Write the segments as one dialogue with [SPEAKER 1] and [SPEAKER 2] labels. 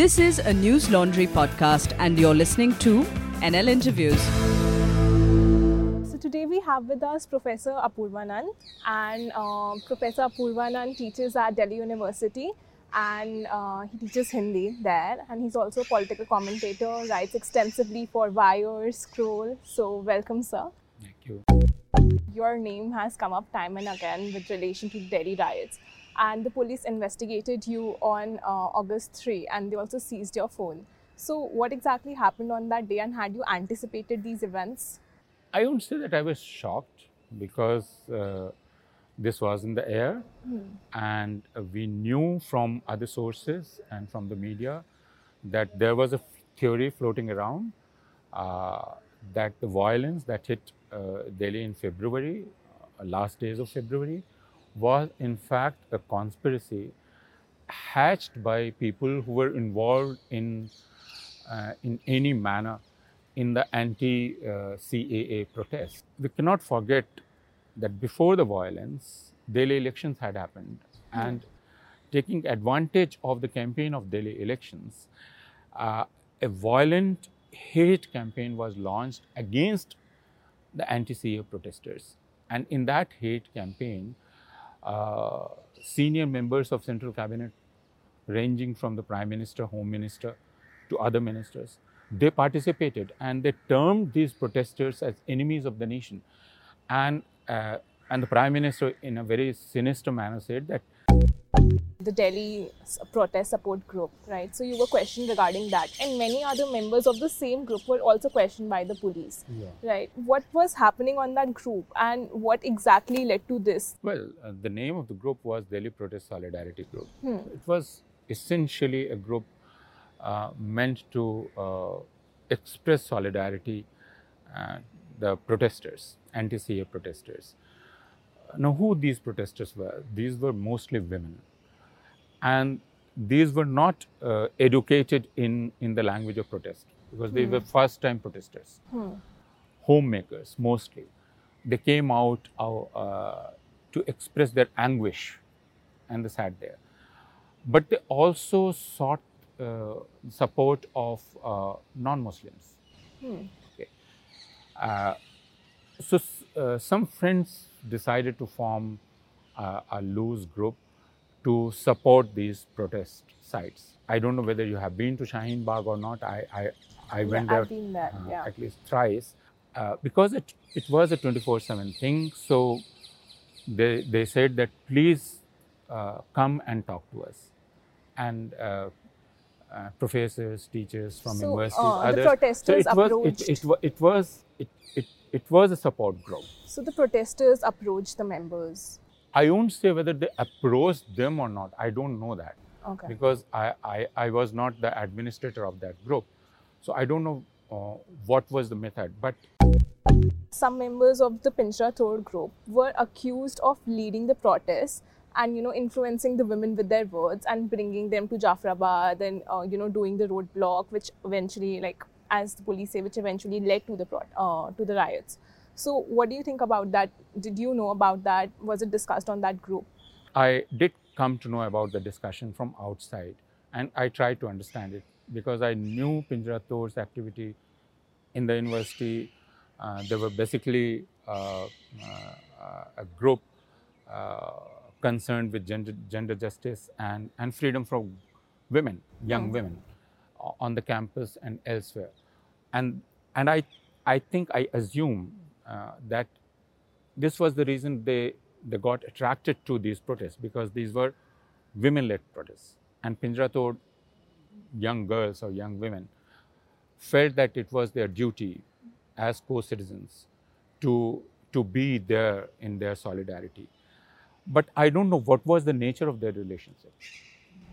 [SPEAKER 1] This is a News Laundry podcast, and you're listening to NL Interviews.
[SPEAKER 2] So today we have with us Professor Apurvanand, and uh, Professor Apurvanand teaches at Delhi University, and uh, he teaches Hindi there, and he's also a political commentator, writes extensively for Wire, Scroll. So welcome, sir.
[SPEAKER 3] Thank you.
[SPEAKER 2] Your name has come up time and again with relation to Delhi riots, and the police investigated you on uh, August 3, and they also seized your phone. So what exactly happened on that day, and had you anticipated these events?
[SPEAKER 3] I won't say that I was shocked because uh, this was in the air, and uh, we knew from other sources and from the media that there was a theory floating around uh, that the violence that hit uh, Delhi in February, uh, last days of February, was in fact a conspiracy hatched by people who were involved in uh, in any manner in the anti uh, CAA protest. We cannot forget that before the violence, Delhi elections had happened, and taking advantage of the campaign of Delhi elections, uh, a violent hate campaign was launched against the anti CAA protesters. And in that hate campaign, uh, senior members of central cabinet, ranging from the prime minister, home minister, to other ministers, they participated and they termed these protesters as enemies of the nation. And uh, and the prime minister, in a very sinister manner, said that
[SPEAKER 2] the Delhi protest support group, right? So you were questioned regarding that, and many other members of the same group were also questioned by the police, yeah. right? What was happening on that group, and what exactly led to this?
[SPEAKER 3] Well, uh, the name of the group was Delhi Protest Solidarity Group. It was essentially a group uh, meant to uh, express solidarity, uh, the protesters, anti-CAA protesters. Now, who these protesters were? These were mostly women, and these were not uh, educated in in the language of protest because they were first-time protesters homemakers mostly. They came out uh, to express their anguish and they sat there. But they also sought uh, support of uh, non Muslims. Okay. Uh, so, uh, some friends decided to form uh, a loose group to support these protest sites. I don't know whether you have been to Shaheen Bagh or not. I, I, I went
[SPEAKER 2] Yeah,
[SPEAKER 3] there
[SPEAKER 2] there,
[SPEAKER 3] uh,
[SPEAKER 2] yeah.
[SPEAKER 3] at least thrice uh, because it, it was a 24 7 thing. So they, they said that please uh, come and talk to us. And uh, uh, professors, teachers from
[SPEAKER 2] So,
[SPEAKER 3] universities,
[SPEAKER 2] uh, the protesters
[SPEAKER 3] so it was,
[SPEAKER 2] approached-
[SPEAKER 3] it, it, it was it, it, it was a support group.
[SPEAKER 2] So the protesters approached the members.
[SPEAKER 3] I won't say whether they approached them or not. I don't know that
[SPEAKER 2] Okay.
[SPEAKER 3] because I, I, I was not the administrator of that group. So I don't know uh, what was the method. But
[SPEAKER 2] some members of the Pinjra Tod group were accused of leading the protests and you know influencing the women with their words and bringing them to Jafrabad and uh, you know doing the roadblock which eventually like as the police say which eventually led to the prot- uh, to the riots so what do you think about that did you know about that was it discussed on that group
[SPEAKER 3] I did come to know about the discussion from outside and I tried to understand it because I knew Pinjra Tod's activity in the university. Uh, they were basically uh, uh, a group uh, concerned with gender, gender justice and, and freedom for women, young women, on the campus and elsewhere. And, and I, I think I assume uh, that this was the reason they, they got attracted to these protests because these were women led protests. And Pinjra Tod, young girls or young women, felt that it was their duty as co citizens to, to be there in their solidarity. But I don't know what was the nature of their relationship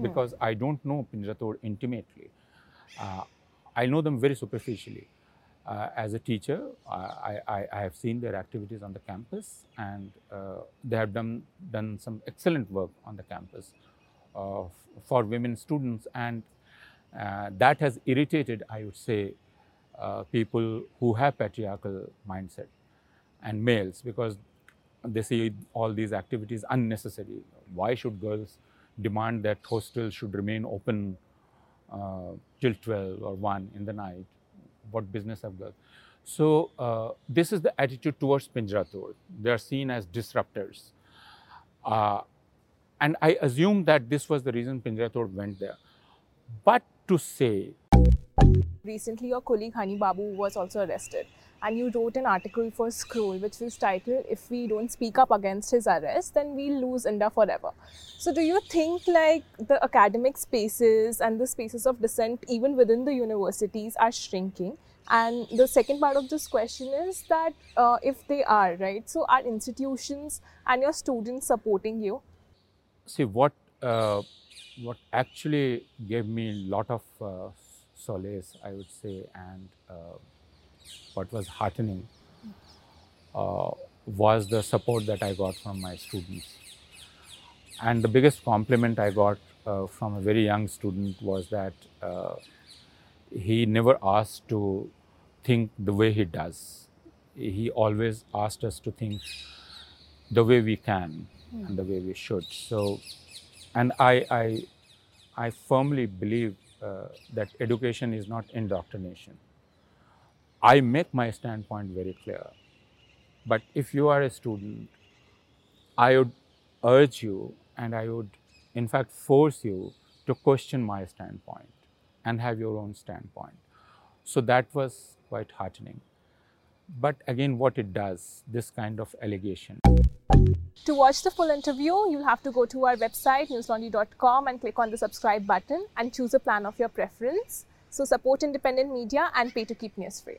[SPEAKER 3] because I don't know Pinjra Tod intimately. Uh, I know them very superficially. Uh, as a teacher, I, I, I have seen their activities on the campus, and uh, they have done, done some excellent work on the campus uh, for women students, and that has irritated, I would say, people who have patriarchal mindset and males because they see all these activities unnecessary. Why should girls demand that hostels should remain open uh, till 12 or 1 in the night. What business I've got? So uh, this is the attitude towards Pinjra Tod. They are seen as disruptors. Uh, and I assume that this was the reason Pinjra Tod went there. But to say
[SPEAKER 2] Recently, your colleague Hany Babu was also arrested, and you wrote an article for Scroll which was titled If We Don't Speak Up Against His Arrest, Then We'll Lose India Forever. So, do you think like the academic spaces and the spaces of dissent, even within the universities, are shrinking? And the second part of this question is that uh, if they are, right, so are institutions and your students supporting you?
[SPEAKER 3] see what uh, what actually gave me a lot of uh, solace, I would say, and uh, what was heartening uh, was the support that I got from my students. And the biggest compliment I got uh, from a very young student was that uh, he never asked to think the way he does. He always asked us to think the way we can and the way we should. So, and I, I, I firmly believe uh, that education is not indoctrination. I make my standpoint very clear. But if you are a student, I would urge you and I would, in fact, force you to question my standpoint and have your own standpoint. So that was quite heartening. But again, what it does, this kind of allegation.
[SPEAKER 2] To watch the full interview, you'll have to go to our website, newslaundry.com, and click on the subscribe button and choose a plan of your preference. So, support independent media and pay to keep news free.